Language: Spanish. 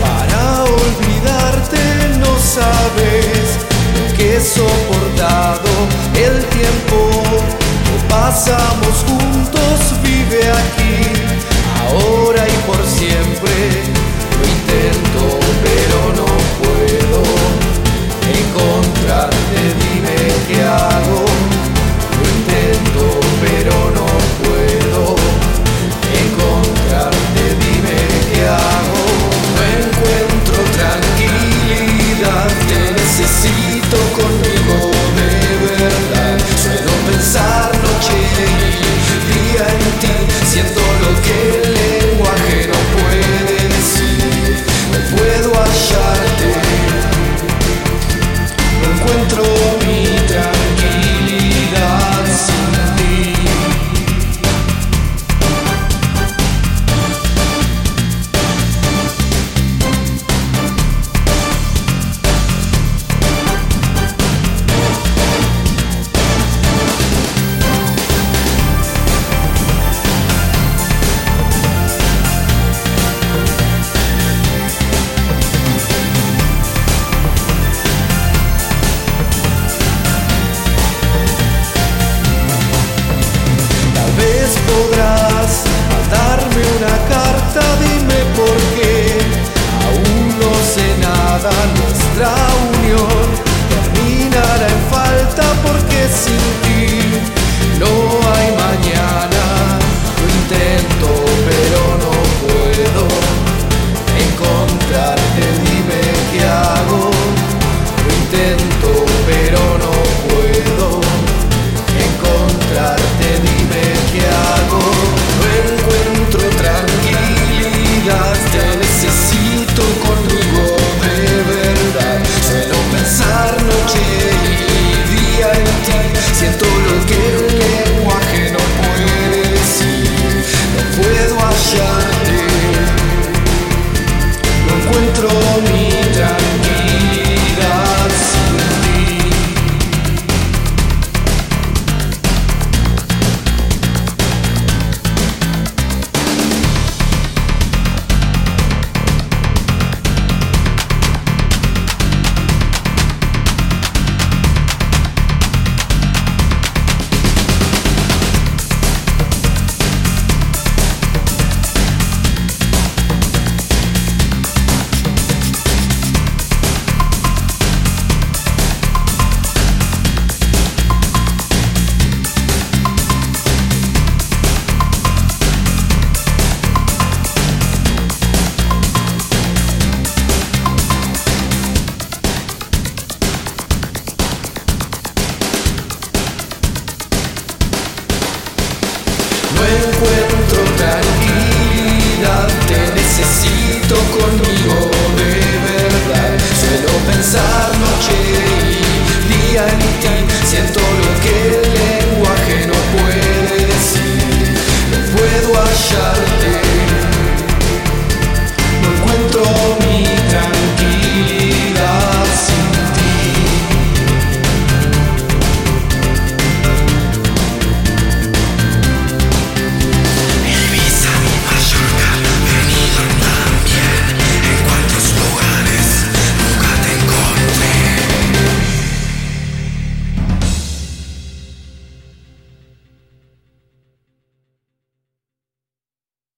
para olvidarte, no sabes lo que soportado. El tiempo que pasamos juntos vive aquí, ahora y por controle. No encuentro tranquilidad, te necesito conmigo de verdad. Suelo pensar noche y día en ti, siento lo que el lenguaje no puede decir. No puedo hallar.